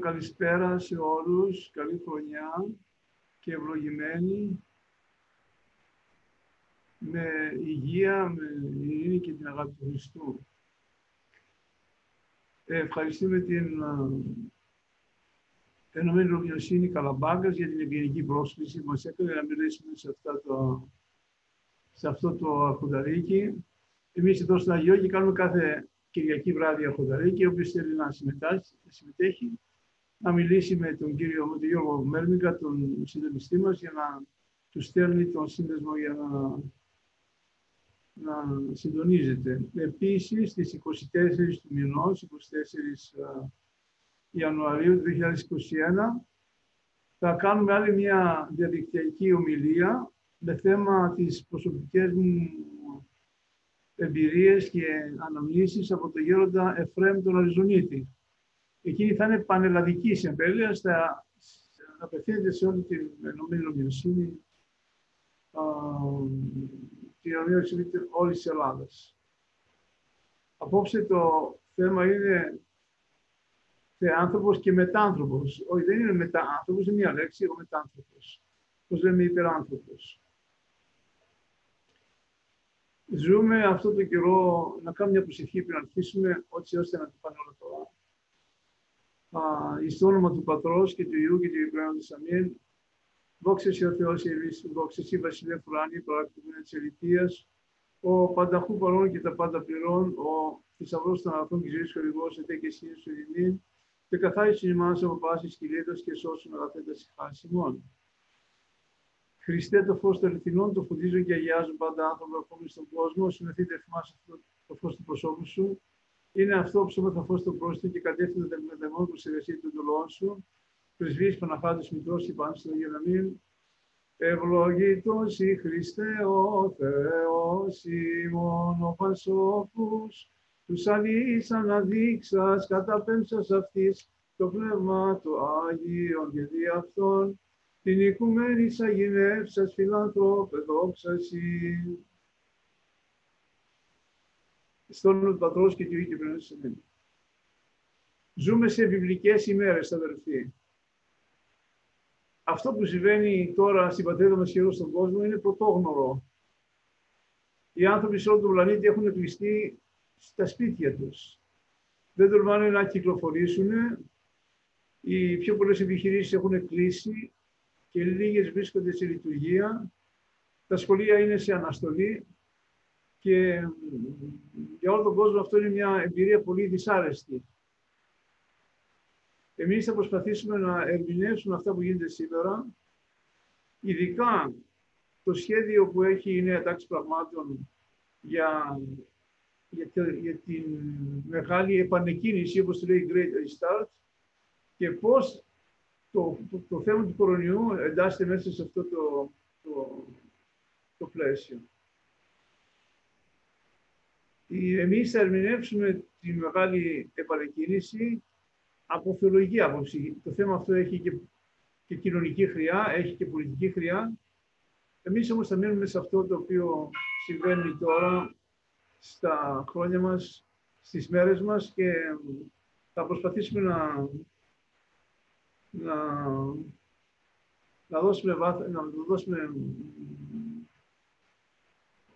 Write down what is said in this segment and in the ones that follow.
Καλησπέρα σε όλους, καλή χρονιά και ευλογημένη με υγεία, με ειρήνη και την αγάπη του Χριστού. Ε, ευχαριστούμε την ε, Ενωμένη Ρωμιοσύνη Καλαμπάγκας για την ευγενική πρόσκληση που μας έκανε να μιλήσουμε σε, αυτά το, σε αυτό το αρχονταρίκι. Εμείς εδώ στο Αγιώργη κάνουμε κάθε Κυριακή βράδυ αρχονταρίκι, ο οποίος θέλει να συμμετέχει να μιλήσει με τον κύριο με τον Γιώργο Μέρμικα, τον συντονιστή μας, για να τους στέλνει τον σύνδεσμο για να, να συντονίζεται. Επίσης, στις 24 του μηνός, 24 Ιανουαρίου του 2021, θα κάνουμε άλλη μια διαδικτυακή ομιλία με θέμα τις προσωπικές μου εμπειρίες και αναμνήσεις από τον γέροντα Εφραίμ τον Αριζονίτη. Εκείνη θα είναι πανελλαδική σε εμβέλεια, θα απευθύνεται σε όλη την Ενωμένη Νομιοσύνη, την Ενωμένη όλης της Ελλάδας. Απόψε το θέμα είναι θεάνθρωπος και μετάνθρωπος. Όχι, δεν είναι μετάνθρωπος, είναι μία λέξη, ο μετάνθρωπος. Πώς λέμε υπεράνθρωπος. Ζούμε αυτό το καιρό να κάνουμε μια προσευχή πριν αρχίσουμε, έτσι ώστε να το πάνε όλα καλά εις το όνομα του Πατρός και του Υιού και του Ιππρέοντος Αμήν. Δόξα σε ο Θεός Ιερής, δόξα σε Βασιλεία Φουράνη, παράκτημα της Ελιτίας, ο πανταχού παρόν και τα πάντα πληρών, ο θησαυρός των αγαθών και ζωής χορηγός, ετέ και εσύ σου ειρηνή, και καθάρισε ημάς από πάσης κυλίδας και σώσουν αγαθέντα συχάς ημών. Χριστέ το φως των αληθινών, το φωτίζω και αγιάζουν πάντα άνθρωποι ακόμη στον κόσμο, συμμεθείτε θυμάσαι το φως του προσώπου σου, είναι αυτό που θα φως στο πρόσθετο και κατεύθυνε τα πνευματικών προς εργασία των εντολών σου. Πρεσβείς Παναχάτης Μητρός και πάνω στο Γεραμήν. Ευλογήτως η Χριστέ ο Θεός ημών ο Πασόφους, τους αλείς αναδείξας καταπέμψας αυτής το πνεύμα του Άγιον και δι' αυτόν, την οικουμένη αγινεύσας φιλανθρώπε δόξαση στο όνομα του Πατρός και του Υιού και Πνεύματος Ζούμε σε βιβλικές ημέρες, αδερφοί. Αυτό που συμβαίνει τώρα στην πατρίδα μας και εδώ στον κόσμο είναι πρωτόγνωρο. Οι άνθρωποι σε όλο τον πλανήτη έχουν κλειστεί στα σπίτια τους. Δεν τολμάνε να κυκλοφορήσουν. Οι πιο πολλές επιχειρήσεις έχουν κλείσει και λίγες βρίσκονται σε λειτουργία. Τα σχολεία είναι σε αναστολή και για όλο τον κόσμο αυτό είναι μια εμπειρία πολύ δυσάρεστη. Εμείς θα προσπαθήσουμε να ερμηνεύσουμε αυτά που γίνεται σήμερα, ειδικά το σχέδιο που έχει η νέα τάξη πραγμάτων για, για, την μεγάλη επανεκκίνηση, όπως το λέει Great Restart, και πώς το, το, θέμα του κορονοϊού εντάσσεται μέσα σε αυτό το, το, το πλαίσιο. Εμείς θα ερμηνεύσουμε τη μεγάλη επανεκκίνηση από θεολογική άποψη. Το θέμα αυτό έχει και, και κοινωνική χρειά, έχει και πολιτική χρειά. Εμείς όμως θα μείνουμε σε αυτό το οποίο συμβαίνει τώρα στα χρόνια μας, στις μέρες μας και θα προσπαθήσουμε να, να, να δώσουμε, να δώσουμε,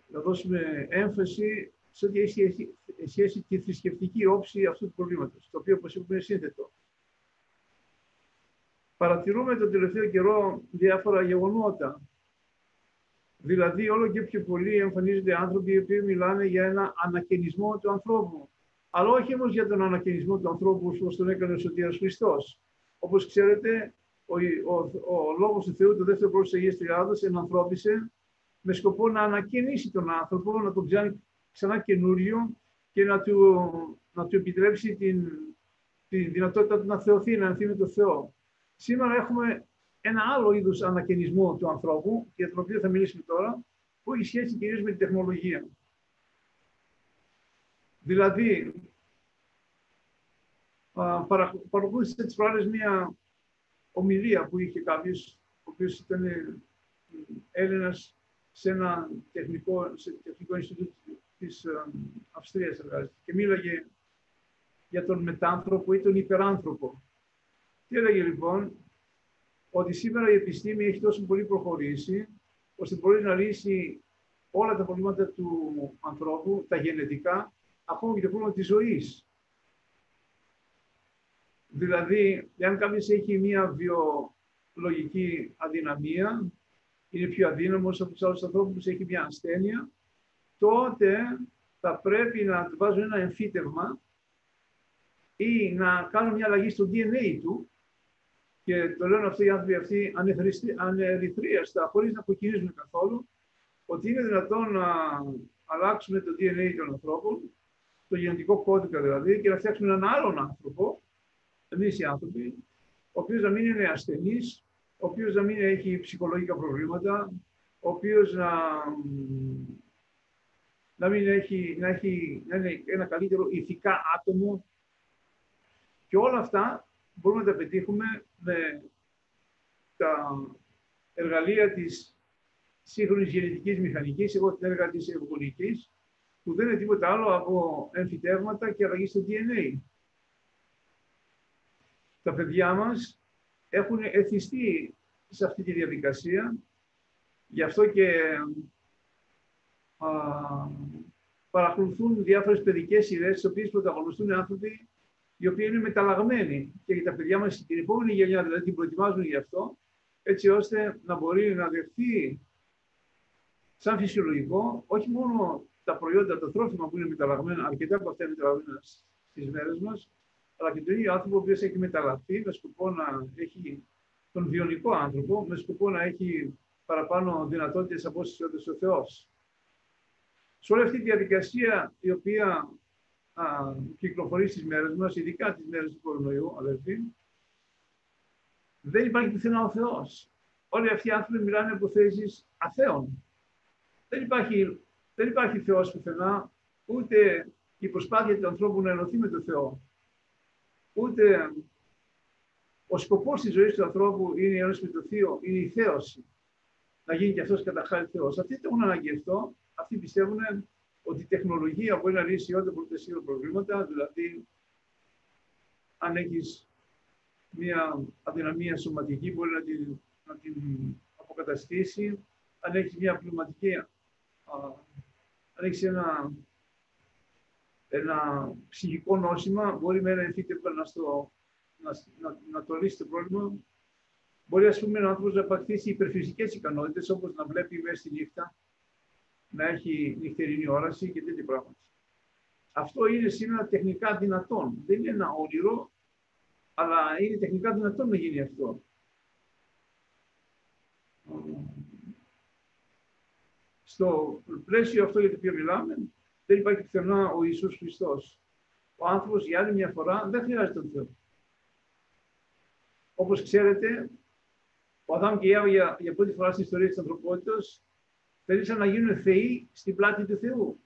να δώσουμε έμφαση σε ό,τι έχει σχέση τη θρησκευτική όψη αυτού του προβλήματος, το οποίο, όπως είπαμε, είναι σύνθετο. Παρατηρούμε τον τελευταίο καιρό διάφορα γεγονότα. Δηλαδή, όλο και πιο πολλοί εμφανίζονται άνθρωποι οι οποίοι μιλάνε για ένα ανακαινισμό του ανθρώπου. Αλλά όχι όμως για τον ανακαινισμό του ανθρώπου όπως τον έκανε ο Σωτήρας Χριστός. Όπως ξέρετε, ο, ο, ο λόγος του Θεού, το δεύτερο πρόσωπο της Αγίας Τριάδα, ενανθρώπισε με σκοπό να ανακαινήσει τον άνθρωπο, να τον πιάνει ξανά καινούριο και να του, να του επιτρέψει την, τη δυνατότητα του να θεωθεί, να ενθεί με το Θεό. Σήμερα έχουμε ένα άλλο είδους ανακαινισμό του ανθρώπου, για τον οποίο θα μιλήσουμε τώρα, που έχει σχέση κυρίως με την τεχνολογία. Δηλαδή, παρακολούθησε τις προάλλες μία ομιλία που είχε κάποιος, ο οποίος ήταν Έλληνας σε ένα τεχνικό, σε τεχνικό Ινστιτούτο της ε, Αυστρίας εργάζεται και μίλαγε για τον μετάνθρωπο ή τον υπεράνθρωπο. Και έλεγε λοιπόν ότι σήμερα η επιστήμη έχει τόσο πολύ προχωρήσει, ώστε μπορεί να λύσει όλα τα προβλήματα του ανθρώπου, τα γενετικά, ακόμα και το πρόβλημα της ζωής. Δηλαδή, αν κάποιος έχει μία βιολογική αδυναμία, είναι πιο αδύναμος από τους άλλους ανθρώπους που έχει μια ασθένεια, τότε θα πρέπει να του βάζουν ένα εμφύτευμα ή να κάνουν μια αλλαγή στο DNA του. Και το λένε αυτοί οι άνθρωποι αυτοί ανερυθρίαστα, χωρίς να κοκκινίζουν καθόλου, ότι είναι δυνατόν να αλλάξουμε το DNA των ανθρώπων, το γενετικό κώδικα δηλαδή, και να φτιάξουμε έναν άλλον άνθρωπο, εμείς οι άνθρωποι, ο οποίος να μην είναι ασθενής, ο οποίος να μην έχει ψυχολογικά προβλήματα, ο οποίος να, να μην έχει, να έχει να είναι ένα καλύτερο ηθικά άτομο. Και όλα αυτά μπορούμε να τα πετύχουμε με τα εργαλεία της σύγχρονης γενετικής μηχανικής, εγώ την έργα της ευκολικής, που δεν είναι τίποτα άλλο από εμφυτεύματα και αλλαγή στο DNA. Τα παιδιά μας έχουν εθιστεί σε αυτή τη διαδικασία, γι' αυτό και α, παρακολουθούν διάφορες παιδικές ιδέες, τις οποίες πρωταγωνιστούν άνθρωποι οι οποίοι είναι μεταλλαγμένοι και για τα παιδιά μας την επόμενη γενιά, δηλαδή την προετοιμάζουν γι' αυτό, έτσι ώστε να μπορεί να δεχθεί σαν φυσιολογικό όχι μόνο τα προϊόντα, τα τρόφιμα που είναι μεταλλαγμένα, αρκετά από αυτά είναι μεταλλαγμένα στις μέρες μας, αλλά και τον ίδιο άνθρωπο ο οποίος έχει μεταλλαχθεί με σκοπό να έχει τον βιονικό άνθρωπο, με σκοπό να έχει παραπάνω δυνατότητες από όσε ο Θεός. Σε όλη αυτή τη διαδικασία η οποία α, κυκλοφορεί στις μέρες μας, ειδικά τις μέρες του κορονοϊού, αδερφοί, δεν υπάρχει πουθενά ο Θεός. Όλοι αυτοί οι άνθρωποι μιλάνε από θέσεις αθέων. Δεν υπάρχει, δεν υπάρχει Θεός πουθενά, ούτε η προσπάθεια του ανθρώπου να ενωθεί με τον Θεό. Ούτε ο σκοπός της ζωής του ανθρώπου είναι η ένωση με τον Θείο, είναι η θέωση. Να γίνει και αυτός κατά χάρη Θεός. Αυτοί δεν έχουν ανάγκη αυτό. Αυτοί πιστεύουν ότι η τεχνολογία μπορεί να λύσει όλα τα προβλήματα, δηλαδή αν έχεις μια αδυναμία σωματική μπορεί να την, να την αποκαταστήσει, αν έχεις μια πνευματική αν έχεις ένα, ένα ψυχικό νόσημα, μπορεί με ένα εμφύτευμα να, να, να, να το λύσει το πρόβλημα. Μπορεί, ας πούμε, ο άνθρωπος να απακτήσει υπερφυσικές ικανότητες, όπως να βλέπει μέσα στη νύχτα, να έχει νυχτερινή όραση και τέτοια πράγματα. Αυτό είναι σήμερα τεχνικά δυνατόν. Δεν είναι ένα όνειρο, αλλά είναι τεχνικά δυνατόν να γίνει αυτό. στο πλαίσιο αυτό για το οποίο μιλάμε, δεν υπάρχει πουθενά ο Ιησούς Χριστός. Ο άνθρωπος για άλλη μια φορά δεν χρειάζεται τον Θεό. Όπως ξέρετε, ο Αδάμ και η Εύα για, για πρώτη φορά στην ιστορία της ανθρωπότητας θέλησαν να γίνουν θεοί στην πλάτη του Θεού.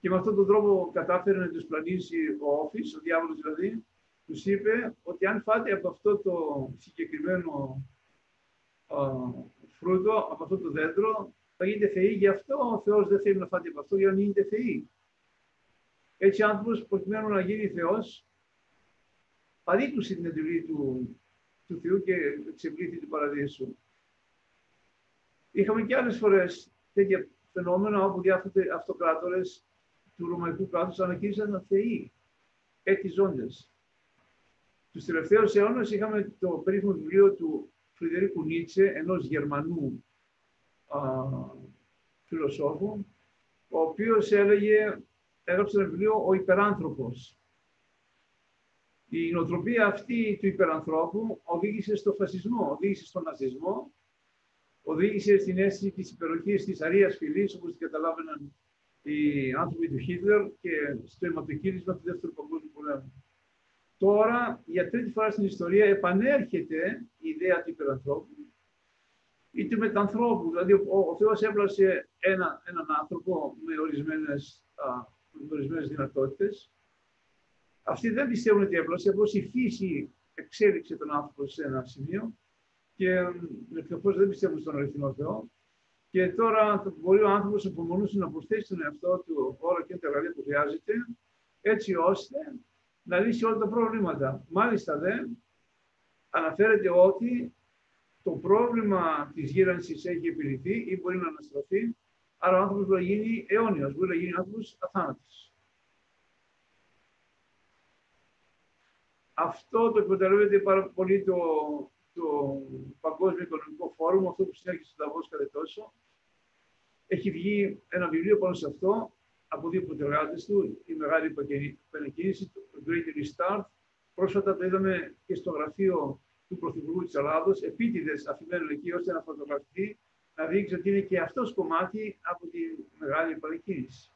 Και με αυτόν τον τρόπο κατάφερε να τους πλανήσει ο Όφης, ο διάβολος δηλαδή, τους είπε ότι αν φάτε από αυτό το συγκεκριμένο α, φρούτο, από αυτό το δέντρο, θα γίνετε θεοί, γι' αυτό ο Θεός δεν θέλει να φάτε από αυτό, για να γίνετε θεοί. Έτσι, ο άνθρωπος προκειμένου να γίνει Θεός, παρήκουσε την εντολή του, του Θεού και ξεπλήθη του παραδείσου. Είχαμε και άλλες φορές τέτοια φαινόμενα όπου διάφοροι αυτοκράτορες του Ρωμαϊκού κράτους ανακοίνησαν θεοί, έτσι ζώντες. Τους τελευταίους αιώνες είχαμε το περίφημο βιβλίο του Φρυδερίκου Νίτσε, ενός Γερμανού φιλοσόφου, ο οποίος έλεγε, έγραψε ένα βιβλίο «Ο υπεράνθρωπος». Η νοοτροπία αυτή του υπερανθρώπου οδήγησε στο φασισμό, οδήγησε στον ναζισμό, οδήγησε στην αίσθηση της υπεροχής της αρίας φυλής, όπως την καταλάβαιναν οι άνθρωποι του Χίτλερ και στο αιματοκύρισμα του Δεύτερου Παγκόσμιου Πολέμου. Τώρα, για τρίτη φορά στην ιστορία, επανέρχεται η ιδέα του υπερανθρώπου ή του μετανθρώπου. Δηλαδή, ο, ο Θεός έπλασε ένα, έναν άνθρωπο με ορισμένες, α, με ορισμένες δυνατότητες. Αυτοί δεν πιστεύουν ότι έπλασε, απλώς η φύση εξέλιξε τον άνθρωπο σε ένα σημείο και ευτυχώς δεν πιστεύουν στον αληθινό Θεό. Και τώρα μπορεί ο άνθρωπος απομονούσε να προσθέσει στον εαυτό του όλα και τα εργαλεία που χρειάζεται, έτσι ώστε να λύσει όλα τα προβλήματα. Μάλιστα δε, αναφέρεται ότι το πρόβλημα της γύρανσης έχει επιληθεί ή μπορεί να αναστραφεί, άρα ο άνθρωπος μπορεί να γίνει αιώνιος, μπορεί να γίνει άνθρωπος αθάνατος. Αυτό το εκμεταλλεύεται πάρα πολύ το, το Παγκόσμιο Οικονομικό Φόρουμ, αυτό που συνέχισε στο Δαβός κάθε τόσο. Έχει βγει ένα βιβλίο πάνω σε αυτό, από δύο πρωτεργάτες του, η Μεγάλη Επανεκκίνηση, το Great Restart. Πρόσφατα το είδαμε και στο γραφείο του Πρωθυπουργού της Ελλάδος, επίτηδες αφημένο εκεί ώστε να φωτογραφηθεί, να δείξει ότι είναι και αυτός κομμάτι από τη μεγάλη παρεκκίνηση.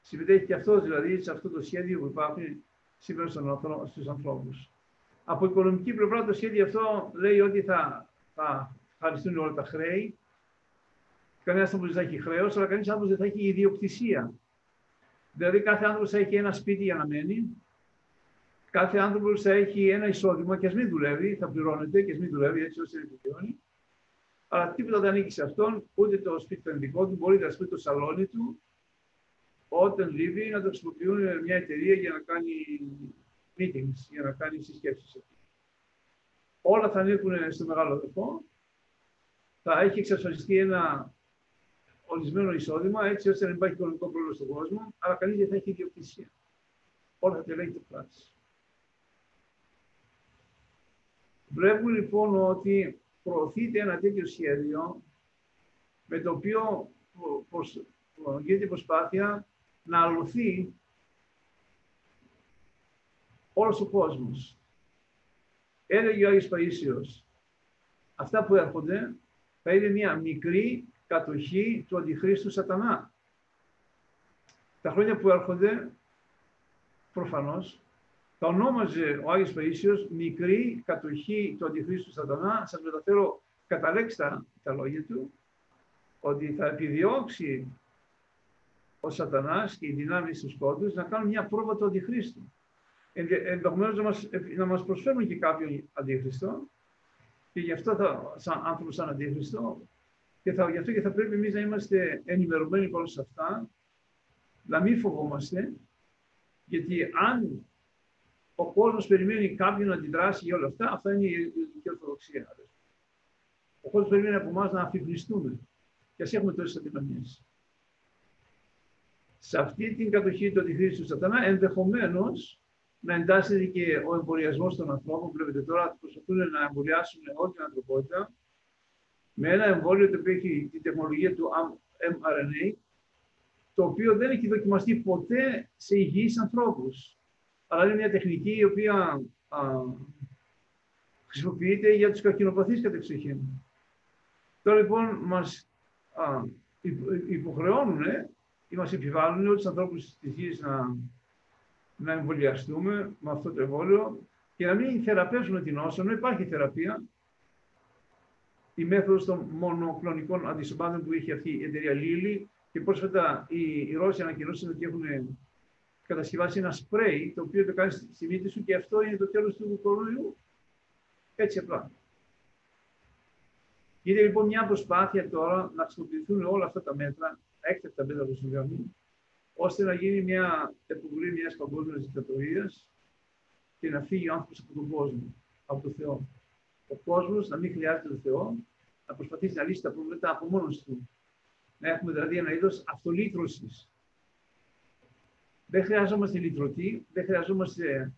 Συμμετέχει και αυτός δηλαδή σε αυτό το σχέδιο που υπάρχει σήμερα στους ανθρώπους. Από οικονομική πλευρά το σχέδιο αυτό λέει ότι θα, θα χαριστούν όλα τα χρέη. Κανένας άνθρωπος δεν θα έχει χρέος, αλλά κανείς άνθρωπος δεν θα έχει ιδιοκτησία. Δηλαδή κάθε άνθρωπος θα έχει ένα σπίτι για να μένει, κάθε άνθρωπος θα έχει ένα εισόδημα και ας μην δουλεύει, θα πληρώνεται και ας μην δουλεύει έτσι ώστε να επιβιώνει. Αλλά τίποτα δεν ανήκει σε αυτόν, ούτε το σπίτι το δικό του, μπορεί να σπίτι το σαλόνι του, όταν λείπει να το χρησιμοποιούν μια εταιρεία για να κάνει meetings, για να κάνει συσκέψει. Όλα θα ανήκουν στο μεγάλο δεχό. Θα έχει εξασφαλιστεί ένα ορισμένο εισόδημα, έτσι ώστε να υπάρχει οικονομικό πρόβλημα στον κόσμο, αλλά κανείς δεν θα έχει ιδιοκτησία. Όλα θα τη το πράξη. Βλέπουμε λοιπόν ότι προωθείται ένα τέτοιο σχέδιο με το οποίο γίνεται προσπάθεια να αλωθεί όλος ο κόσμος. Έλεγε ο Άγιος Παΐσιος, αυτά που έρχονται θα είναι μια μικρή κατοχή του Αντιχρίστου Σατανά. Τα χρόνια που έρχονται, προφανώς, θα ονόμαζε ο Άγιος Παΐσιος μικρή κατοχή του Αντιχρίστου Σατανά. Σας μεταφέρω κατά τα λόγια του, ότι θα επιδιώξει ο Σατανάς και οι δυνάμεις του σκότους να κάνουν μια πρόβα του Αντιχρίστου. Ενδεχομένως να μας, να μας προσφέρουν και κάποιον Αντίχριστο και γι' αυτό θα, σαν άνθρωπος σαν Αντίχριστο και θα, γι' αυτό και θα πρέπει εμείς να είμαστε ενημερωμένοι πάνω σε αυτά, να μην φοβόμαστε, γιατί αν ο κόσμος περιμένει κάποιον να αντιδράσει για όλα αυτά, αυτά είναι η ελληνική Ορθοδοξία. Ο κόσμος περιμένει από εμάς να αφιπλιστούμε και ας έχουμε τόσες αδυναμίες. Σε αυτή την κατοχή του αντιχρήστου του Σατανά, ενδεχομένως να εντάσσεται και ο εμβολιασμός των ανθρώπων. Βλέπετε τώρα προσπαθούν να εμβολιάσουν όλη την ανθρωπότητα με ένα εμβόλιο το οποίο έχει τη τεχνολογία του mRNA, το οποίο δεν έχει δοκιμαστεί ποτέ σε υγιείς ανθρώπους. Αλλά είναι μια τεχνική η οποία α, χρησιμοποιείται για τους καρκινοπαθείς κατεξοχήν. Τώρα λοιπόν μας α, υποχρεώνουν ή μας επιβάλλουν όλους τους ανθρώπους της γης να, να εμβολιαστούμε με αυτό το εμβόλιο και να μην θεραπεύσουμε την νόσο, ενώ υπάρχει θεραπεία, η μέθοδος των μονοκλονικών αντισωμάτων που είχε αυτή η εταιρεία Lilly και πρόσφατα οι, οι Ρώσοι ανακοινώσαν ότι έχουν κατασκευάσει ένα σπρέι το οποίο το κάνει στη μύτη σου και αυτό είναι το τέλος του κορονοϊού. Έτσι απλά. Είναι λοιπόν μια προσπάθεια τώρα να χρησιμοποιηθούν όλα αυτά τα μέτρα, έκτακτα μέτρα που συμβαίνουν, ώστε να γίνει μια επιβολή μιας παγκόσμιας δικτατορίας και να φύγει ο άνθρωπος από τον κόσμο, από τον Θεό ο κόσμος να μην χρειάζεται τον Θεό, να προσπαθήσει να λύσει τα προβλήματα από μόνος του. Να έχουμε δηλαδή ένα είδος αυτολύτρωσης. Δεν χρειαζόμαστε λυτρωτή, δεν χρειαζόμαστε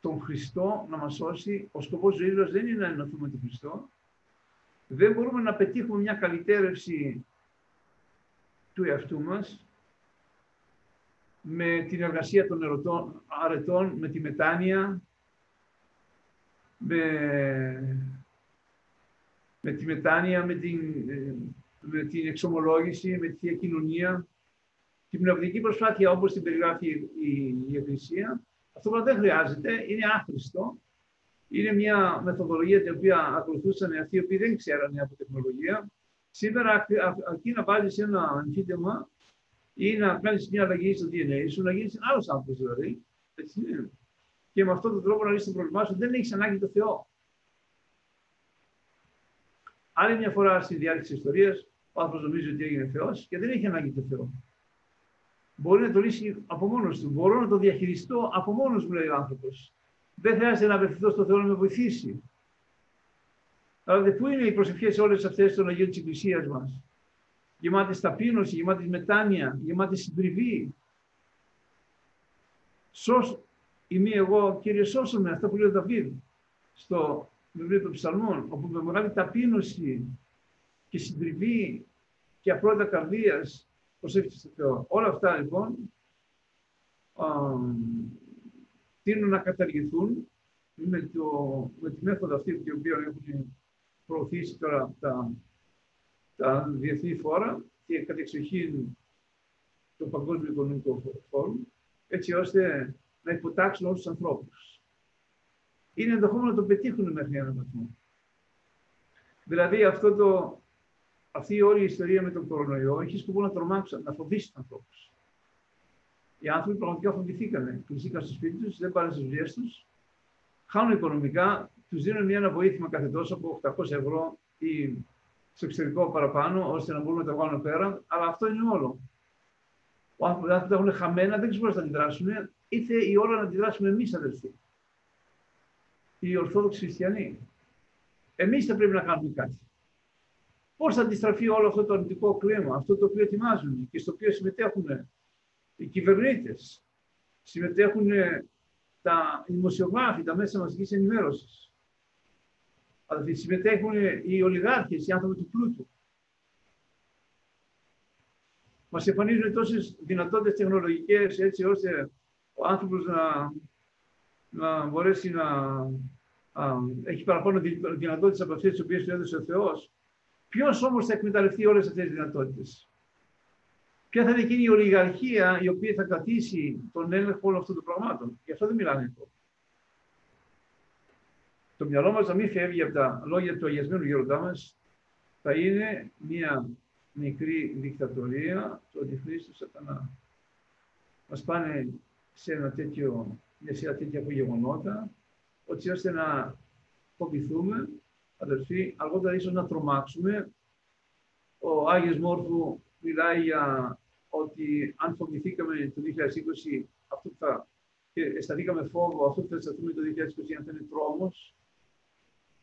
τον Χριστό να μας σώσει. Ο σκοπός ζωής μας δεν είναι να ενωθούμε τον Χριστό. Δεν μπορούμε να πετύχουμε μια καλυτέρευση του εαυτού μας με την εργασία των ερωτών, αρετών, με τη μετάνοια, με, με τη μετάνοια, με την, με την εξομολόγηση, με τη Θεία Κοινωνία, την πνευματική προσπάθεια όπως την περιγράφει η, η Εκκλησία, αυτό που δεν χρειάζεται, είναι άχρηστο. Είναι μια μεθοδολογία την οποία ακολουθούσαν αυτοί οι οποίοι δεν ξέρανε από τεχνολογία. Σήμερα αρκεί να βάλει ένα αμφίτεμα ή να κάνεις μια αλλαγή στο DNA σου, να γίνεις άλλος άνθρωπος δηλαδή. Έτσι είναι και με αυτόν τον τρόπο να λύσεις το πρόβλημά σου, δεν έχεις ανάγκη το Θεό. Άλλη μια φορά στη διάρκεια της ιστορίας, ο άνθρωπος νομίζει ότι έγινε Θεός και δεν έχει ανάγκη το Θεό. Μπορεί να το λύσει από μόνος του. Μπορώ να το διαχειριστώ από μόνος μου, λέει ο άνθρωπος. Δεν χρειάζεται να απευθυνθώ στο Θεό να με βοηθήσει. Αλλά πού είναι οι προσευχές όλες αυτές των Αγίων της Εκκλησίας μας; Γεμάτες ταπείνωση, γεμάτες μετάνοια, γεμάτες συντριβή. Σώσ, είμαι εγώ, Κύριε σώσω με, αυτά που λέει ο Δαβίδ στο βιβλίο των Ψαλμών, όπου με μεγάλη ταπείνωση και συντριβή και απλότητα καρδίας προσεύχεται στο Θεό. Όλα αυτά λοιπόν τείνουν να καταργηθούν με, το, με τη μέθοδο αυτή την οποία έχουν προωθήσει τώρα τα, τα διεθνή φόρα και κατεξοχήν το Παγκόσμιο Οικονομικό Φόρουμ, έτσι ώστε να υποτάξουν όλους τους ανθρώπους. Είναι ενδεχόμενο να το πετύχουν μέχρι έναν βαθμό. Δηλαδή αυτό το, αυτή η όλη η ιστορία με τον κορονοϊό έχει σκοπό να τρομάξει, να φοβήσει τους ανθρώπους. Οι άνθρωποι πραγματικά φοβηθήκανε. Κλειστήκαν στο σπίτι τους, δεν πάνε στις δουλειές τους, χάνουν οικονομικά, τους δίνουν μια αναβοήθημα κάθε τόσο από 800 ευρώ ή στο εξωτερικό παραπάνω, ώστε να μπορούν να τα βγάλουν πέρα. Αλλά αυτό είναι όλο. Οι άνθρωποι τα έχουν χαμένα, δεν ξέρουν να αντιδράσουν, είτε η ώρα να αντιδράσουμε εμείς, αδελφοί. Οι Ορθόδοξοι Χριστιανοί. Εμείς θα πρέπει να κάνουμε κάτι. Πώς θα αντιστραφεί όλο αυτό το αρνητικό κλίμα, αυτό το οποίο ετοιμάζουν και στο οποίο συμμετέχουν οι κυβερνήτες, συμμετέχουν τα δημοσιογράφοι, τα μέσα μαζικής ενημέρωσης. Αλλά συμμετέχουν οι ολιγάρχες, οι άνθρωποι του πλούτου. Μας εμφανίζουν τόσες δυνατότητες τεχνολογικές έτσι ώστε ο άνθρωπος να, να μπορέσει να έχει παραπάνω δυνατότητες από αυτές τις οποίες του έδωσε ο Θεός. Ποιος όμως θα εκμεταλλευτεί όλες αυτές τις δυνατότητες; Ποια θα είναι εκείνη η ολιγαρχία η οποία θα κρατήσει τον έλεγχο όλων αυτών των πραγμάτων; Γι' αυτό δεν μιλάνε εδώ. Το μυαλό μας να μην φεύγει από τα λόγια του αγιασμένου γεροντά μα, θα είναι μια μικρή δικτατορία του αντιχρίστου σατανά. Μας πάνε σε ένα τέτοιο, μια σειρά τέτοια απογεγονότα, έτσι ώστε να φοβηθούμε, αδερφοί, αργότερα ίσως να τρομάξουμε. Ο Άγιος Μόρφου μιλάει για ότι αν φοβηθήκαμε το 2020, αυτό θα, και αισθανθήκαμε φόβο, αυτό που θα αισθανθούμε το 2020 αν θα είναι τρόμος,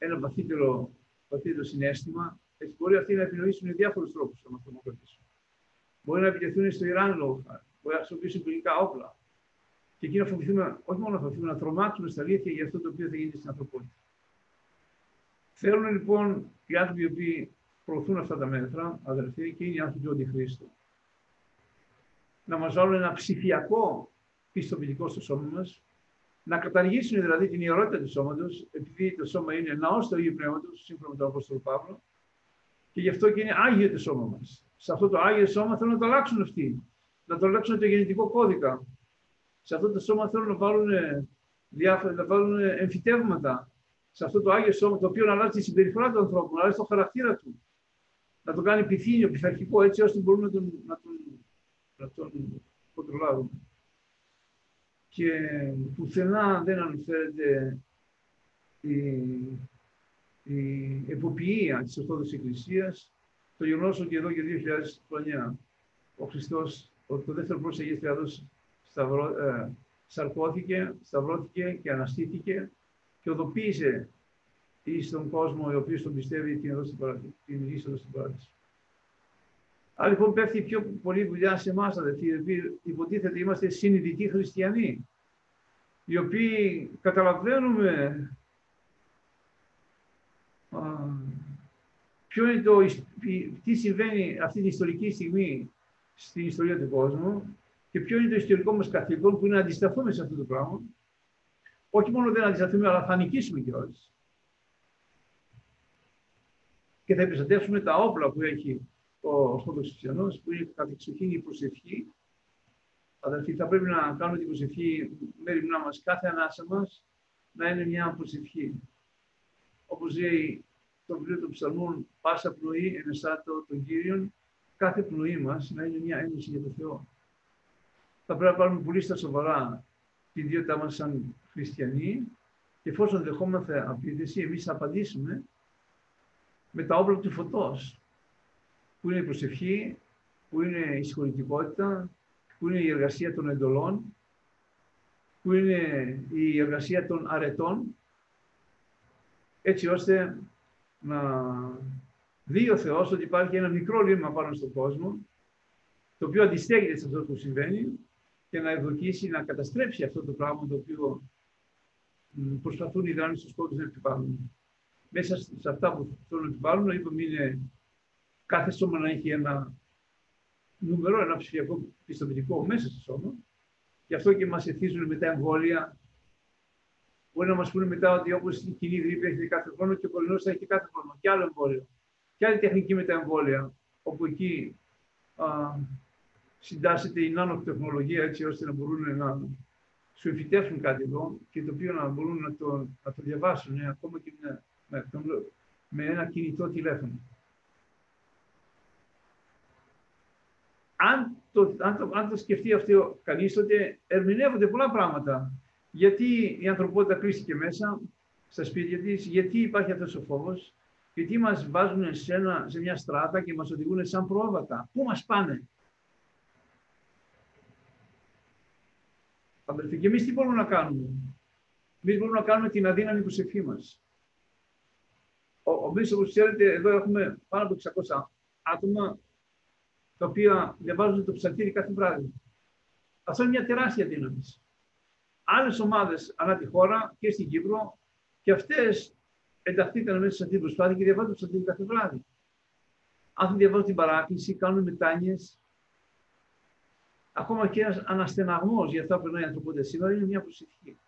ένα βαθύτερο, βαθύτερο συνέστημα, έτσι μπορεί αυτοί να επινοήσουν διάφορους τρόπους να μα τρομοκρατήσουν. Μπορεί να επιτεθούν στο Ιράν λόγω χάρη, μπορεί να χρησιμοποιήσουν πυρηνικά όπλα. Και εκεί να φοβηθούμε, όχι μόνο να φοβηθούμε, να τρομάξουμε στα αλήθεια για αυτό το οποίο θα γίνει στην ανθρωπότητα. Θέλουν λοιπόν οι άνθρωποι οι οποίοι προωθούν αυτά τα μέτρα, αδερφοί, και είναι οι άνθρωποι του Αντιχρίστου, να μας βάλουν ένα ψηφιακό πιστοποιητικό στο σώμα μας, να καταργήσουν δηλαδή την ιερότητα του σώματος, επειδή το σώμα είναι ναός του Αγίου Πνεύματο, σύμφωνα με τον Απόστολο Παύλο, και γι' αυτό και είναι άγιο το σώμα μας. Σε αυτό το άγιο σώμα θέλουν να το αλλάξουν αυτοί, να το αλλάξουν το γεννητικό κώδικα. Σε αυτό το σώμα θέλουν να βάλουν, διάφορα, να βάλουν εμφυτεύματα. Σε αυτό το άγιο σώμα, το οποίο να αλλάξει τη συμπεριφορά του ανθρώπου, να αλλάξει το χαρακτήρα του. Να το κάνει πυθύνιο, πειθαρχικό, έτσι ώστε μπορούν να τον, να τον, να τον κοντρολάρουν και πουθενά δεν αναφέρεται η, η εποποιία της Ορθόδοξης Εκκλησίας το γεγονός ότι εδώ και 2.000 χρόνια ο Χριστός, το δεύτερο πρόσωπο Αγίας Θεάδος, ε, σαρκώθηκε, σταυρώθηκε και αναστήθηκε και οδοποίησε στον κόσμο ο οποίος τον πιστεύει την, εδώ στην την είσοδο στην παράδεισο. Άρα λοιπόν πέφτει πιο πολύ δουλειά σε εμάς, αδελφοί, γιατί υποτίθεται είμαστε συνειδητοί χριστιανοί, οι οποίοι καταλαβαίνουμε α, ποιο είναι το, τι συμβαίνει αυτή την ιστορική στιγμή στην ιστορία του κόσμου και ποιο είναι το ιστορικό μας καθήκον που είναι να αντισταθούμε σε αυτό το πράγμα. Όχι μόνο δεν αντισταθούμε, αλλά θα νικήσουμε κιόλας. Και θα επιστατεύσουμε τα όπλα που έχει ο Ορθόδοξος Χριστιανός, που είναι κατεξοχήν η προσευχή. Αδελφοί, θα πρέπει να κάνουμε την προσευχή μέρη μας, κάθε ανάσα μας, να είναι μια προσευχή. Όπως λέει το βιβλίο των ψαλμών, πάσα πνοή ενεσάτω των Κύριων, κάθε πνοή μας να είναι μια ένωση για τον Θεό. Θα πρέπει να πάρουμε πολύ στα σοβαρά την ιδιότητά μας σαν χριστιανοί και εφόσον δεχόμαστε απίδεση, εμείς θα απαντήσουμε με τα όπλα του φωτός που είναι η προσευχή, που είναι η συγχωρητικότητα, που είναι η εργασία των εντολών που είναι η εργασία των αρετών, έτσι ώστε να δει ο Θεός ότι υπάρχει ένα μικρό λίμμα πάνω στον κόσμο, το οποίο αντιστέκεται σε αυτό που συμβαίνει και να ευδοκίσει να καταστρέψει αυτό το πράγμα το οποίο προσπαθούν οι δράνεις στους κόσμους να επιβάλλουν. Μέσα σε αυτά που θέλουν να επιβάλλουν, είπαμε είναι κάθε σώμα να έχει ένα νούμερο, ένα ψηφιακό πιστοποιητικό μέσα στο σώμα. Γι' αυτό και μας εθίζουν με τα εμβόλια. Μπορεί να μας πούνε μετά ότι όπως η κοινή γρήπη έχει κάθε χρόνο και ο κορινός θα έχει κάθε χρόνο. Και άλλο εμβόλιο. Και άλλη τεχνική με τα εμβόλια, όπου εκεί α, συντάσσεται η νανοτεχνολογία έτσι ώστε να μπορούν να σου εμφυτεύσουν κάτι εδώ και το οποίο να μπορούν να το, να το διαβάσουν ε, ακόμα και με, με, με ένα κινητό τηλέφωνο. Αν το, αν το, αν το σκεφτεί αυτό κανείς, τότε ερμηνεύονται πολλά πράγματα. Γιατί η ανθρωπότητα κλείστηκε μέσα στα σπίτια της, γιατί υπάρχει αυτός ο φόβος, γιατί μας βάζουν σε, ένα, σε μια στράτα και μας οδηγούν σαν πρόβατα. Πού μας πάνε; Αδελφοί, και εμείς τι μπορούμε να κάνουμε; Εμείς μπορούμε να κάνουμε την αδύναμη προσευχή μας. Εμείς, όπως ξέρετε, εδώ έχουμε πάνω από 600 άτομα τα οποία διαβάζουν το ψαλτήρι κάθε βράδυ. Αυτό είναι μια τεράστια δύναμη. Άλλες ομάδες ανά τη χώρα και στην Κύπρο και αυτές ενταχθήκαν μέσα σε αυτή την προσπάθεια και διαβάζουν το ψαλτήρι κάθε βράδυ. Αν διαβάζουν την παράκληση, κάνουν μετάνοιες. Ακόμα και ένας αναστεναγμός για αυτά που περνάει η ανθρωπότητα σήμερα είναι μια προσευχή.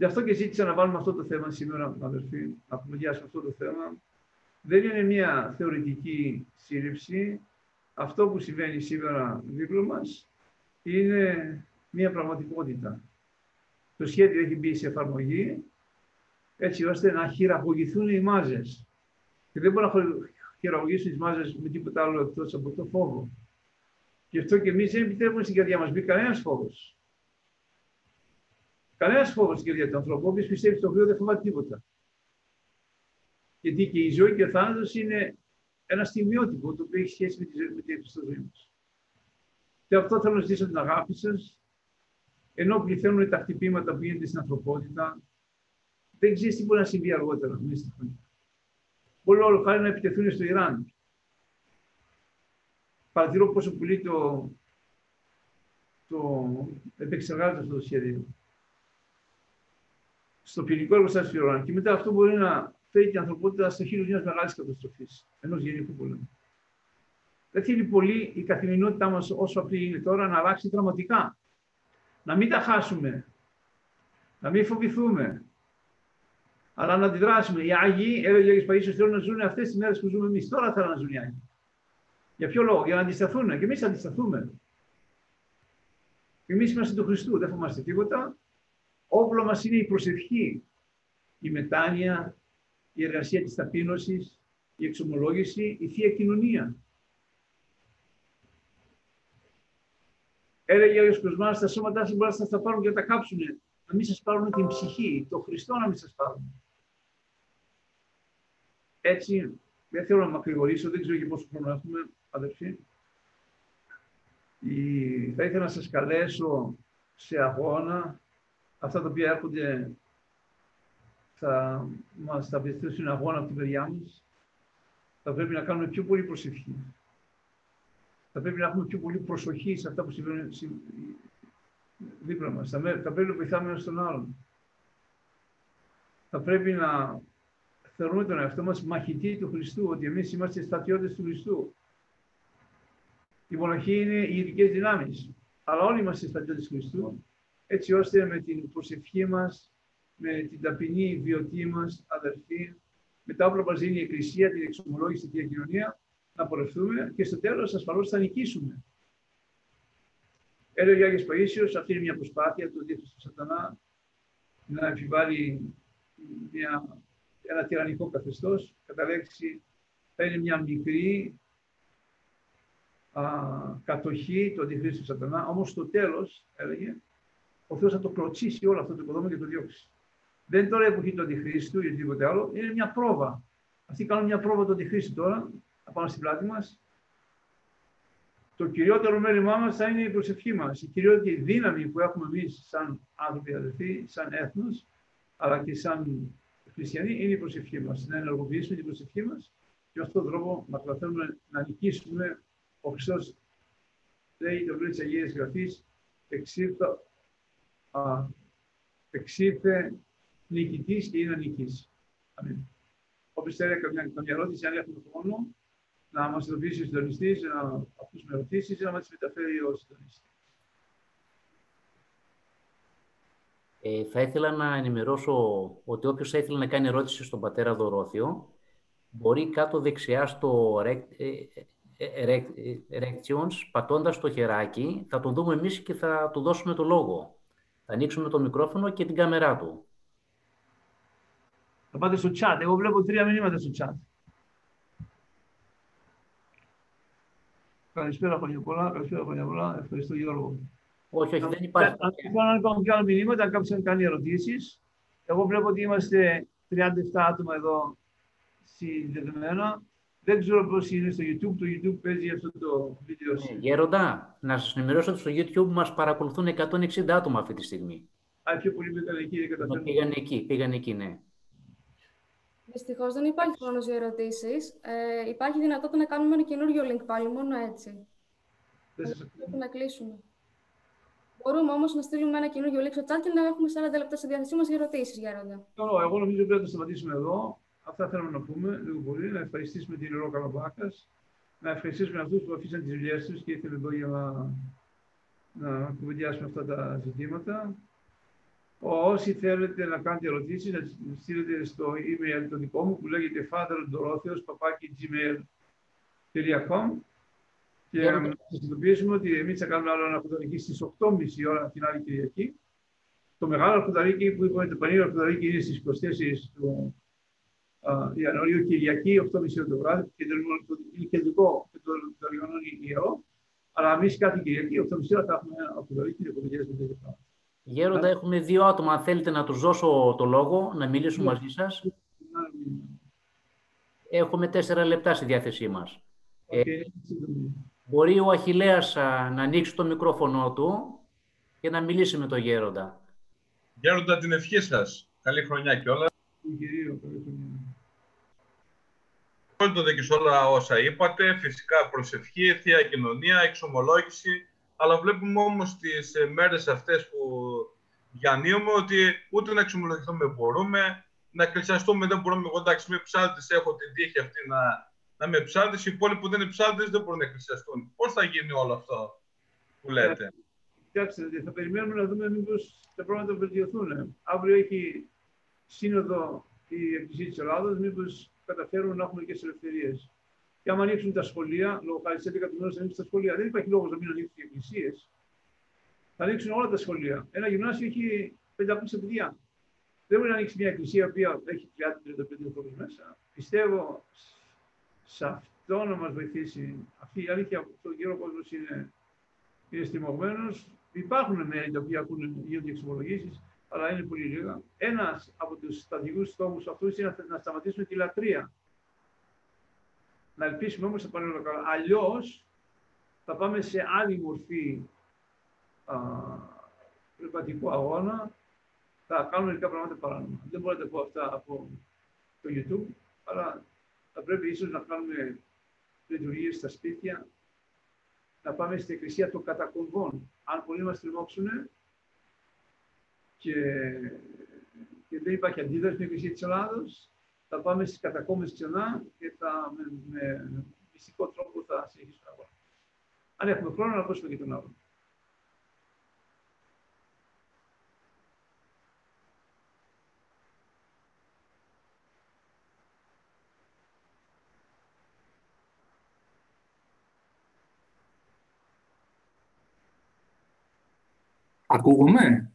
Γι' αυτό και ζήτησα να βάλουμε αυτό το θέμα σήμερα, αδερφοί, να κουβεντιάσουμε αυτό το θέμα. Δεν είναι μια θεωρητική σύλληψη. Αυτό που συμβαίνει σήμερα δίπλα μας είναι μια πραγματικότητα. Το σχέδιο έχει μπει σε εφαρμογή έτσι ώστε να χειραγωγηθούν οι μάζες. Και δεν μπορούν να χειραγωγήσουν τις μάζες με τίποτα άλλο εκτός από το φόβο. Γι' αυτό και εμείς δεν επιτρέπουμε στην καρδιά μας μπει κανένας φόβος. Κανένας φόβος στην καρδιά του ανθρώπου. Όποιο πιστεύει στο Θεό δεν φοβάται τίποτα. Γιατί και η ζωή και ο θάνατος είναι ένα στιγμιότυπο το οποίο έχει σχέση με τη ζωή, με τη ζωή μας. Και αυτό θέλω να ζητήσω την αγάπη σας, ενώ πληθαίνουν τα χτυπήματα που γίνονται στην ανθρωπότητα, δεν ξέρεις τι μπορεί να συμβεί αργότερα μέσα στη χρονιά. Μπορεί όλο χάρη να επιτεθούν στο Ιράν. Παρατηρώ πόσο πολύ το, το επεξεργάζεται αυτό το σχέδιο στο πυρηνικό εργοστάσιο και μετά αυτό μπορεί να φέρει την ανθρωπότητα στο χείλος μιας μεγάλης καταστροφής, ενός γενικού πολέμου. Δεν θέλει πολύ η καθημερινότητά μας, όσο αυτή είναι τώρα, να αλλάξει δραματικά. Να μην τα χάσουμε. Να μην φοβηθούμε. Αλλά να αντιδράσουμε. Οι Άγιοι, έλεγε ο Άγιο Παΐσιος, θέλουν να ζουν αυτές τις μέρες που ζούμε εμείς. Τώρα θέλουν να ζουν οι Άγιοι. Για ποιο λόγο, για να αντισταθούν. Και εμείς αντισταθούμε. Εμείς είμαστε του Χριστού, δεν φοβάστε τίποτα. Όπλο μας είναι η προσευχή, η μετάνοια, η εργασία της ταπείνωσης, η εξομολόγηση, η Θεία Κοινωνία. Έλεγε ο Άγιος Κοσμάς, τα σώματά σας μπορεί να τα πάρουν και να τα κάψουν. Να μην σας πάρουν την ψυχή, το Χριστό να μην σας πάρουν. Έτσι, δεν θέλω να μακρηγορήσω, δεν ξέρω και πόσο χρόνο έχουμε, αδερφοί. Θα ήθελα να σας καλέσω σε αγώνα αυτά τα οποία έρχονται θα μας τα απαιτήσουν αγώνα από την παιδιά μας, θα πρέπει να κάνουμε πιο πολύ προσευχή. Θα πρέπει να έχουμε πιο πολύ προσοχή σε αυτά που συμβαίνουν δίπλα μας. Θα, πρέπει να βοηθάμε ένας τον άλλον. Θα πρέπει να θεωρούμε τον εαυτό μας μαχητή του Χριστού, ότι εμείς είμαστε στατιώτες του Χριστού. Η μοναχή είναι οι ειδικές δυνάμεις, αλλά όλοι είμαστε στατιώτες του Χριστού έτσι ώστε με την προσευχή μας, με την ταπεινή βιωτή μας, αδερφή, με τα όπλα που μας δίνει η Εκκλησία, την εξομολόγηση, τη διακοινωνία, να πορευτούμε και στο τέλος ασφαλώς θα νικήσουμε. Έλεγε ο Άγιος Παΐσιος, αυτή είναι μια προσπάθεια του Δίθους του Σατανά να επιβάλλει μια, ένα τυραννικό καθεστώς. Κατά λέξη θα είναι μια μικρή α, κατοχή του αντιχρίστου του Σατανά, όμως στο τέλος, έλεγε, ο Θεός θα το κλωτσίσει όλο αυτό το οικοδόμημα και το διώξει. Δεν είναι τώρα η εποχή του Αντιχρίστου ή οτιδήποτε άλλο, είναι μια πρόβα. Αυτοί κάνουν μια πρόβα του Αντιχρίστου τώρα, απάνω στην πλάτη μας. το κυριότερο μέλημά μας θα είναι η προσευχή μας. Η κυριότερη δύναμη που έχουμε εμείς σαν άνθρωποι αδελφοί, σαν έθνος, αλλά και σαν χριστιανοί, είναι η προσευχή μας. Να ενεργοποιήσουμε την προσευχή μας και με αυτόν τον τρόπο να καταφέρουμε να νικήσουμε. Ο Χριστός λέει το βιβλίο της Αγίας Γραφής, εξήρθε νικητής και είναι νικής. Αμήν. Όποιος θέλει καμιά, καμιά ερώτηση, αν έχουμε χρόνο, να μας ειδοποιήσει ο συντονιστής, να ακούσουμε ερωτήσεις ή να μας μεταφέρει ο συντονιστής. Ε, θα ήθελα να ενημερώσω ότι όποιος θα ήθελε να κάνει ερώτηση στον πατέρα Δωρόθιο, μπορεί κάτω δεξιά στο Erections, πατώντας το χεράκι, θα τον δούμε εμείς και θα του δώσουμε το λόγο. Θα ανοίξουμε το μικρόφωνο και την κάμερά του. Θα πάτε στο chat. Εγώ βλέπω τρία μηνύματα στο chat. Καλησπέρα, χρόνια πολλά. Καλησπέρα, χρόνια πολλά. Ευχαριστώ, Γιώργο. Όχι, όχι, δεν υπάρχει. Αν υπάρχουν και άλλα μηνύματα, αν κάποιος κάνει ερωτήσεις. Εγώ βλέπω ότι είμαστε 37 άτομα εδώ συνδεδεμένα. Δεν ξέρω πώς είναι στο YouTube. Το YouTube παίζει αυτό το βίντεο. Ναι, γέροντα, να σας ενημερώσω ότι στο YouTube μας παρακολουθούν 160 άτομα αυτή τη στιγμή. Α, πιο πολύ πήγαν εκεί, δεν Πήγαν εκεί, πήγαν εκεί, ναι. Δυστυχώς δεν υπάρχει χρόνος για ερωτήσεις. Ε, υπάρχει δυνατότητα να κάνουμε ένα καινούριο link πάλι, μόνο έτσι. Πρέπει να κλείσουμε. Μπορούμε όμως να στείλουμε ένα καινούριο link στο chat και να έχουμε 40 λεπτά στη διάθεσή μας για ερωτήσεις, Γέροντα. Καλό, εγώ νομίζω πρέπει να σταματήσουμε εδώ. Αυτά θέλουμε να πούμε λίγο πολύ. Να ευχαριστήσουμε την Ρο Καλαμπάκα. Να ευχαριστήσουμε αυτούς που αφήσαν τις δουλειές τους και ήρθαν εδώ για να, να κουβεντιάσουμε αυτά τα ζητήματα. Όσοι θέλετε να κάνετε ερωτήσεις, να στείλετε στο email το δικό μου που λέγεται fatherndorotheos.gmail.com και να σας ειδοποιήσουμε ότι εμείς θα κάνουμε άλλο ένα αρκουδαρική στις 8.30 ώρα την άλλη Κυριακή. Το μεγάλο αρκουδαρική που είπαμε, το πανίγιο αρκουδαρική είναι στις 24 του Ιανουαρίου Κυριακή, 8.30 το βράδυ, και είναι κεντρικό και το διοργανώνει ιερό. Αλλά εμείς κάθε Κυριακή, 8.30 ώρα θα έχουμε ένα αρκουδαρική και κουβεντιές με τέτοια πράγματα. Γέροντα, έχουμε δύο άτομα. Αν θέλετε να τους δώσω το λόγο, να μιλήσουν μαζί σας. Έχουμε τέσσερα λεπτά στη διάθεσή μας. Ε, μπορεί ο Αχιλέας να ανοίξει το μικρόφωνο του και να μιλήσει με τον Γέροντα. Γέροντα, την ευχή σας. Καλή χρονιά κιόλας. Όλο και σε όλα όσα είπατε. Φυσικά προσευχή, θεία κοινωνία, εξομολόγηση αλλά βλέπουμε όμως τις ε, μέρες αυτές που διανύουμε ότι ούτε να εξομολογηθούμε μπορούμε, να εκκλησιαστούμε δεν μπορούμε. Εγώ εντάξει, είμαι ψάλτης, έχω την τύχη αυτή να, να είμαι ψάλτης. Οι υπόλοιποι που δεν είναι ψάλτες δεν μπορούν να εκκλησιαστούν. Πώς θα γίνει όλο αυτό που λέτε; Κοιτάξτε, θα περιμένουμε να δούμε μήπως τα πράγματα βελτιωθούν. Αύριο έχει σύνοδο η Εκκλησία της Ελλάδα, μήπως καταφέρουν να έχουμε και τι ελευθερίες. Και άμα ανοίξουν τα σχολεία, λόγω χάρη σε 11 του μήνε, ανοίξουν τα σχολεία. Δεν υπάρχει λόγος να μην ανοίξουν οι εκκλησίες. Θα ανοίξουν όλα τα σχολεία. Ένα γυμνάσιο έχει 500 παιδιά. Δεν μπορεί να ανοίξει μια εκκλησία που έχει 30-35 ανθρώπου μέσα. Πιστεύω σε αυτό να μας βοηθήσει. Αυτή η αλήθεια που ο γύρο κόσμος είναι, είναι στιμωγμένος. Υπάρχουν μέρη τα οποία γίνονται εξομολογήσεις, αλλά είναι πολύ λίγα. Ένας από τους στατικού στόχους αυτούς είναι να σταματήσουμε τη λατρεία να ελπίσουμε όμως θα πάνε όλα καλά. Αλλιώς θα πάμε σε άλλη μορφή πνευματικού αγώνα, θα κάνουμε μερικά πράγματα παράνομα. Δεν μπορώ να τα πω αυτά από το YouTube, αλλά θα πρέπει ίσως να κάνουμε λειτουργίες στα σπίτια, να πάμε στην εκκλησία των κατακομβών. Αν πολλοί μας τριμώξουν και, και δεν υπάρχει αντίδραση στην εκκλησίας της Ελλάδος, θα πάμε στις κατακόμες ξανά και θα, με, με μυστικό τρόπο θα συνεχίσουμε να πάμε. Αν έχουμε χρόνο να ακούσουμε και τον άλλο. Ακούγομαι;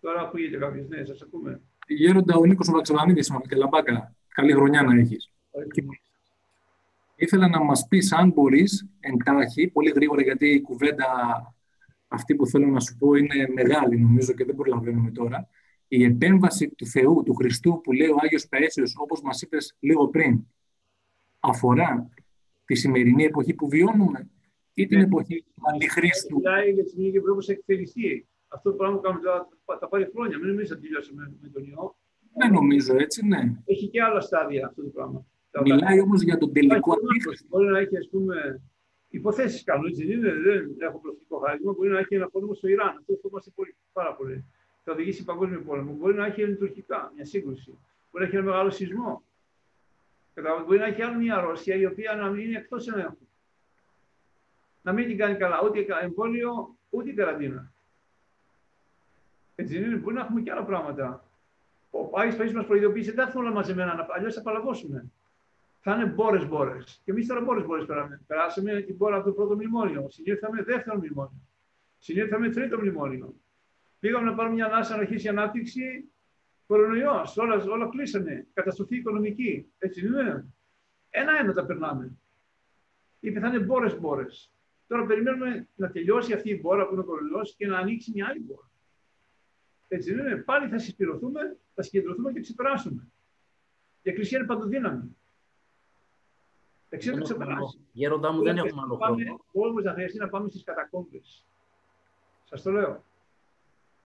Τώρα ακούγεται κάποιος, ναι, σας ακούμε. Γέροντα ο Νίκος ο Βαξελανίδης, με Λαμπάκα. Καλή χρονιά να έχεις. Ήθελα να μας πεις αν μπορείς εντάχει, πολύ γρήγορα γιατί η κουβέντα αυτή που θέλω να σου πω είναι μεγάλη νομίζω και δεν προλαβαίνουμε τώρα. Η επέμβαση του Θεού, του Χριστού που λέει ο Άγιος Παΐσιος όπως μας είπες λίγο πριν αφορά τη σημερινή εποχή που βιώνουμε ή την εποχή του Αντιχρίστου. Μιλάει για τη στιγμή και πρέπει να εκφελιστεί. Αυτό το πράγμα που κάνουμε τώρα θα πάρει χρόνια. Μην νομίζετε ότι τελειώσαμε με τον ιό. Δεν νομίζω έτσι, ναι. Έχει και άλλα στάδια αυτό το πράγμα. Μιλάει όμως για τον τελικό αντίχρηστο. Μπορεί να έχει, ας πούμε, υποθέσεις κάνουν, έτσι δεν είναι, δεν έχω προφητικό χάρισμα. Μπορεί να έχει ένα πόλεμο στο Ιράν. Αυτό φοβάται πολύ, πάρα πολύ. Θα οδηγήσει παγκόσμιο πόλεμο. Μπορεί να έχει ελληνοτουρκικά, μια σύγκρουση. Μπορεί να έχει ένα μεγάλο σεισμό. Μπορεί να έχει άλλη μια αρρώστια η οποία να μην είναι εκτός ελέγχου. Να μην την κάνει καλά ούτε εμβόλιο ούτε καραντίνα. Έτσι είναι, μπορεί να έχουμε και άλλα πράγματα. Ο Άγιο Παΐσιος μας προειδοποίησε, δεν θα έρθουν όλα μαζεμένα, αλλιώς θα παλαβώσουμε. Θα είναι μπόρε-μπόρε. Και εμείς τώρα μπόρε-μπόρε περάσαμε. Περάσαμε την μπόρα από το πρώτο μνημόνιο. Συνήθαμε δεύτερο μνημόνιο. Συνήθαμε τρίτο μνημόνιο. Πήγαμε να πάρουμε μια ανάσα να αρχίσει η ανάπτυξη. Κορονοϊός, όλα, όλα κλείσανε. Καταστροφή οικονομική. Έτσι είναι. Ένα-ένα τα περνάμε. Είπε θα είναι μπόρε-μπόρε. Τώρα περιμένουμε να τελειώσει αυτή η μπόρα που είναι ο κορονοϊός και να ανοίξει μια άλλη μπόρα. Έτσι είναι. Πάλι θα συσπηρωθούμε, θα συγκεντρωθούμε και ξεπεράσουμε. Η Εκκλησία είναι παντοδύναμη. Εξήντα ξεπεράσει. Γέροντά μου, δεν έχουμε άλλο χρόνο. Όμω θα χρειαστεί να πάμε στις κατακόμπε. Σας το λέω.